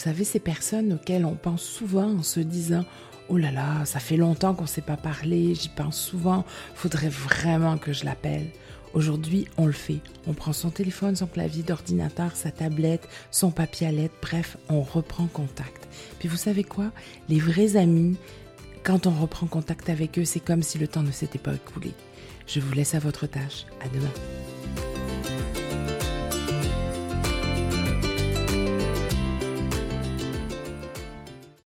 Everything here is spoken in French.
savez, ces personnes auxquelles on pense souvent en se disant Oh là là, ça fait longtemps qu'on ne s'est pas parlé, j'y pense souvent, faudrait vraiment que je l'appelle. Aujourd'hui, on le fait. On prend son téléphone, son clavier d'ordinateur, sa tablette, son papier à lettres, bref, on reprend contact. Puis vous savez quoi? Les vrais amis, quand on reprend contact avec eux, c'est comme si le temps ne s'était pas écoulé. Je vous laisse à votre tâche. À demain.